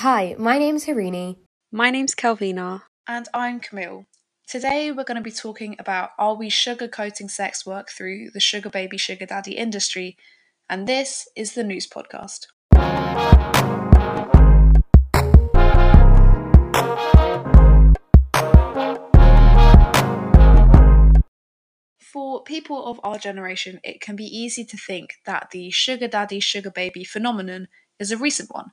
Hi, my name's Harini. My name's Kelvina. And I'm Camille. Today we're going to be talking about are we sugarcoating sex work through the sugar baby, sugar daddy industry? And this is the Nous podcast. For people of our generation, it can be easy to think that the sugar daddy, sugar baby phenomenon is a recent one,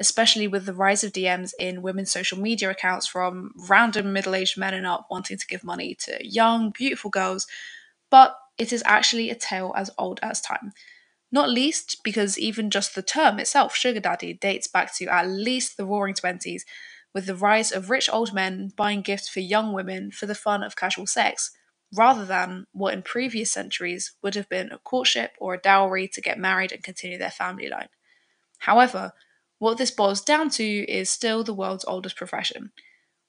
especially with the rise of DMs in women's social media accounts from random middle aged men and up wanting to give money to young, beautiful girls. But it is actually a tale as old as time. Not least because even just the term itself, sugar daddy, dates back to at least the roaring 20s, with the rise of rich old men buying gifts for young women for the fun of casual sex rather than what in previous centuries would have been a courtship or a dowry to get married and continue their family line. However, what this boils down to is still the world's oldest profession.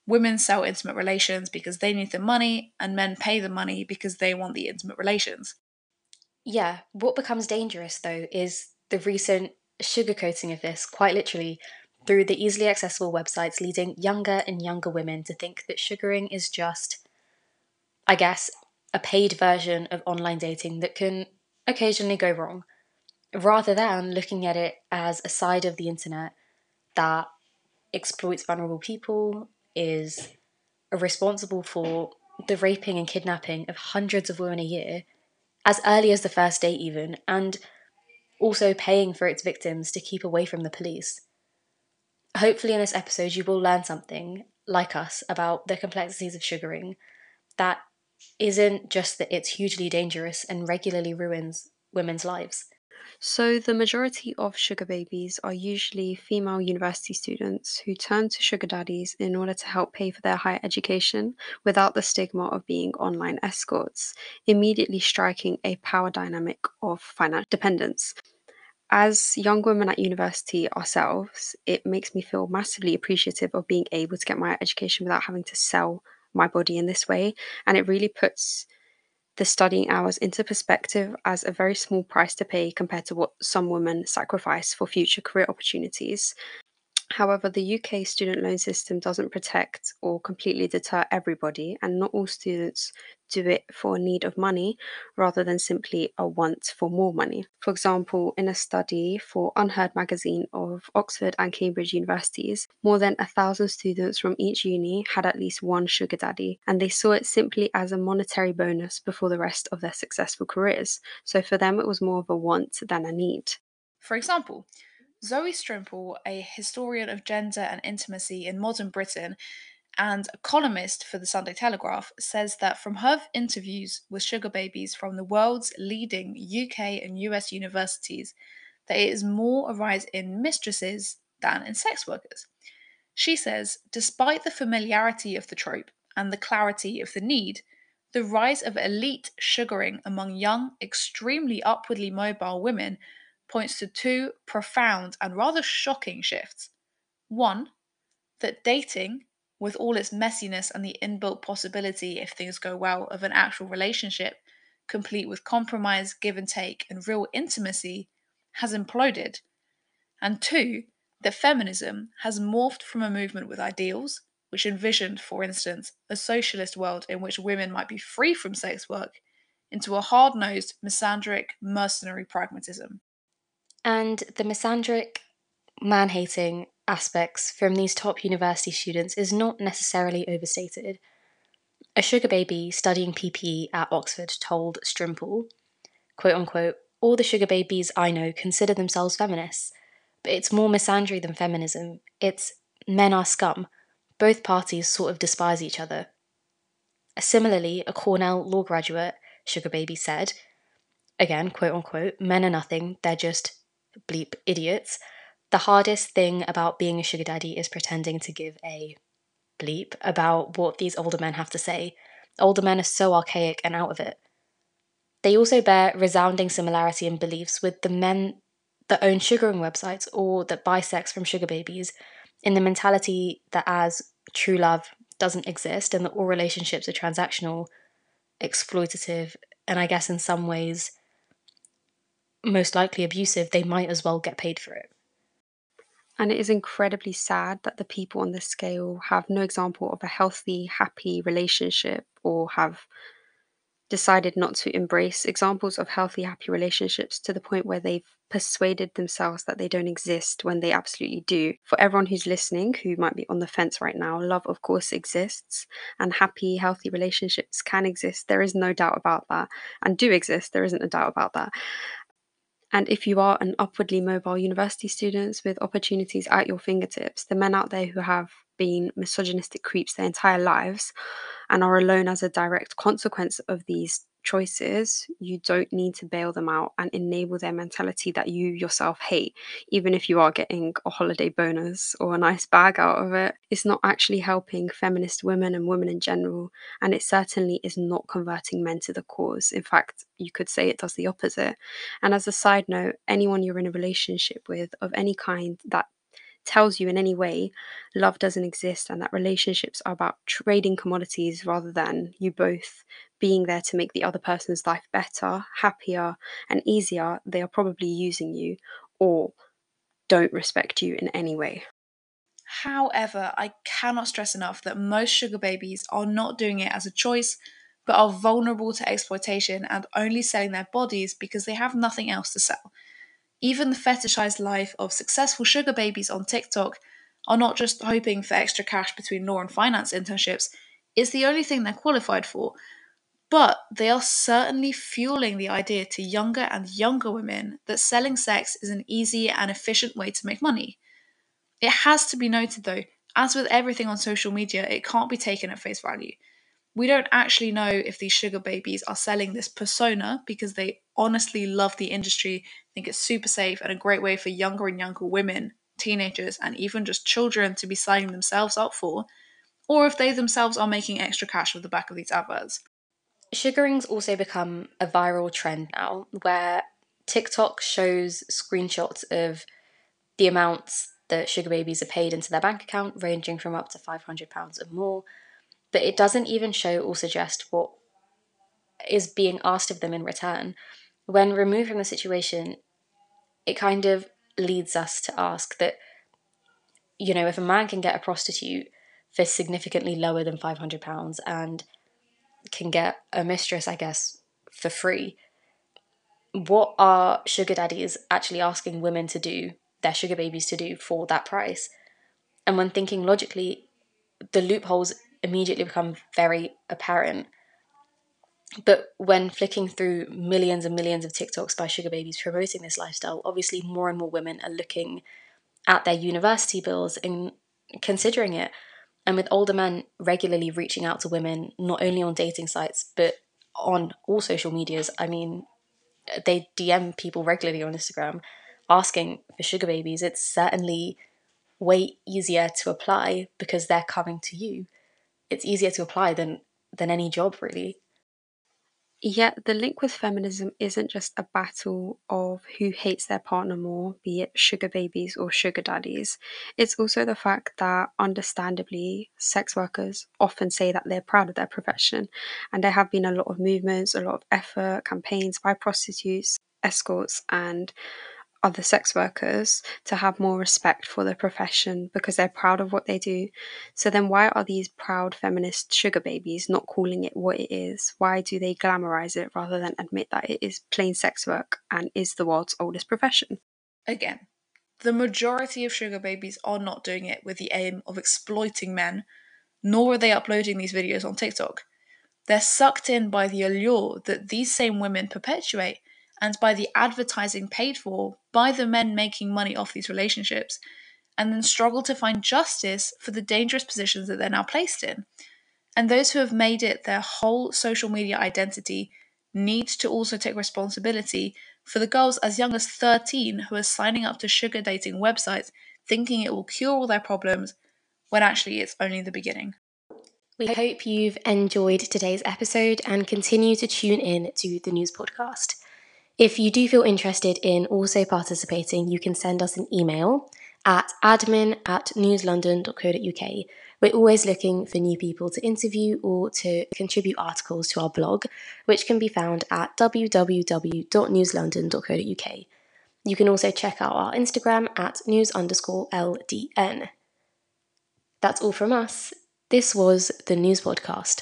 Women sell intimate relations because they need the money, and men pay the money because they want the intimate relations. Yeah, what becomes dangerous though is the recent sugarcoating of this, quite literally, through the easily accessible websites leading younger and younger women to think that sugaring is just I guess, a paid version of online dating that can occasionally go wrong, rather than looking at it as a side of the internet that exploits vulnerable people, is responsible for the raping and kidnapping of hundreds of women a year, as early as the first date, even, and also paying for its victims to keep away from the police. Hopefully, in this episode, you will learn something, like us, about the complexities of sugaring that isn't just that it's hugely dangerous and regularly ruins women's lives. So, the majority of sugar babies are usually female university students who turn to sugar daddies in order to help pay for their higher education without the stigma of being online escorts, immediately striking a power dynamic of financial dependence. As young women at university ourselves, it makes me feel massively appreciative of being able to get my education without having to sell my body in this way. And it really puts the studying hours into perspective as a very small price to pay compared to what some women sacrifice for future career opportunities. However, the UK student loan system doesn't protect or completely deter everybody, and not all students do it for a need of money rather than simply a want for more money. For example, in a study for UnHerd magazine of Oxford and Cambridge universities, more than a thousand students from each uni had at least one sugar daddy, and they saw it simply as a monetary bonus before the rest of their successful careers. So for them, it was more of a want than a need. For example, Zoe Strimpel, a historian of gender and intimacy in modern Britain and a columnist for the Sunday Telegraph, says that from her interviews with sugar babies from the world's leading UK and US universities, that it is more a rise in mistresses than in sex workers. She says, despite the familiarity of the trope and the clarity of the need, the rise of elite sugaring among young, extremely upwardly mobile women points to two profound and rather shocking shifts. One, that dating, with all its messiness and the inbuilt possibility, if things go well, of an actual relationship, complete with compromise, give and take, and real intimacy, has imploded. And two, that feminism has morphed from a movement with ideals, which envisioned, for instance, a socialist world in which women might be free from sex work, into a hard nosed, misandric, mercenary pragmatism. And the misandric, man hating aspects from these top university students is not necessarily overstated. A sugar baby studying PPE at Oxford told Strimpel, quote unquote, all the sugar babies I know consider themselves feminists, but it's more misandry than feminism. It's men are scum. Both parties sort of despise each other. Similarly, a Cornell law graduate, Sugar Baby, said, again, quote unquote, men are nothing, they're just bleep idiots, the hardest thing about being a sugar daddy is pretending to give a bleep about what these older men have to say. Older men are so archaic and out of it. They also bear resounding similarity in beliefs with the men that own sugaring websites or that buy sex from sugar babies, in the mentality that as true love doesn't exist and that all relationships are transactional, exploitative, and I guess in some ways most likely abusive, they might as well get paid for it. And it is incredibly sad that the people on this scale have no example of a healthy, happy relationship or have decided not to embrace examples of healthy, happy relationships to the point where they've persuaded themselves that they don't exist when they absolutely do. For everyone who's listening who might be on the fence right now, love, of course, exists, and happy, healthy relationships can exist. There is no doubt about that, and do exist. There isn't a doubt about that. And if you are an upwardly mobile university student with opportunities at your fingertips, the men out there who have been misogynistic creeps their entire lives and are alone as a direct consequence of these choices, you don't need to bail them out and enable their mentality that you yourself hate, even if you are getting a holiday bonus or a nice bag out of it. It's not actually helping feminist women and women in general, and it certainly is not converting men to the cause. In fact, you could say it does the opposite. And as a side note, anyone you're in a relationship with of any kind that tells you in any way love doesn't exist and that relationships are about trading commodities rather than you both being there to make the other person's life better, happier, and easier, they are probably using you or don't respect you in any way. However, I cannot stress enough that most sugar babies are not doing it as a choice, but are vulnerable to exploitation and only selling their bodies because they have nothing else to sell. Even the fetishized life of successful sugar babies on TikTok are not just hoping for extra cash between law and finance internships, it's the only thing they're qualified for. But they are certainly fueling the idea to younger and younger women that selling sex is an easy and efficient way to make money. It has to be noted though, as with everything on social media, it can't be taken at face value. We don't actually know if these sugar babies are selling this persona because they honestly love the industry, think it's super safe and a great way for younger and younger women, teenagers, and even just children to be signing themselves up for, or if they themselves are making extra cash off the back of these adverts. Sugaring's also become a viral trend now where TikTok shows screenshots of the amounts that sugar babies are paid into their bank account, ranging from up to £500 or more. But it doesn't even show or suggest what is being asked of them in return. When removed from the situation, it kind of leads us to ask that, you know, if a man can get a prostitute for significantly lower than £500 and can get a mistress, I guess, for free. What are sugar daddies actually asking women to do, their sugar babies to do for that price? And when thinking logically, the loopholes immediately become very apparent. But when flicking through millions and millions of TikToks by sugar babies promoting this lifestyle, obviously more and more women are looking at their university bills and considering it and with older men regularly reaching out to women, not only on dating sites, but on all social medias. I mean, they DM people regularly on Instagram asking for sugar babies. It's certainly way easier to apply because they're coming to you. It's easier to apply than than any job really. Yet the link with feminism isn't just a battle of who hates their partner more, be it sugar babies or sugar daddies. It's also the fact that, understandably, sex workers often say that they're proud of their profession, and there have been a lot of movements, a lot of effort, campaigns by prostitutes, escorts, and other sex workers to have more respect for their profession because they're proud of what they do. So then why are these proud feminist sugar babies not calling it what it is? Why do they glamorize it rather than admit that it is plain sex work and is the world's oldest profession? Again, the majority of sugar babies are not doing it with the aim of exploiting men, nor are they uploading these videos on TikTok. They're sucked in by the allure that these same women perpetuate and by the advertising paid for by the men making money off these relationships, and then struggle to find justice for the dangerous positions that they're now placed in. And those who have made it their whole social media identity need to also take responsibility for the girls as young as 13 who are signing up to sugar dating websites thinking it will cure all their problems when actually it's only the beginning. We hope you've enjoyed today's episode and continue to tune in to the Nous podcast. If you do feel interested in also participating, you can send us an email at admin at nouslondon.co.uk. We're always looking for new people to interview or to contribute articles to our blog, which can be found at www.nouslondon.co.uk. You can also check out our Instagram at nous underscore LDN. That's all from us. This was the Nous Podcast.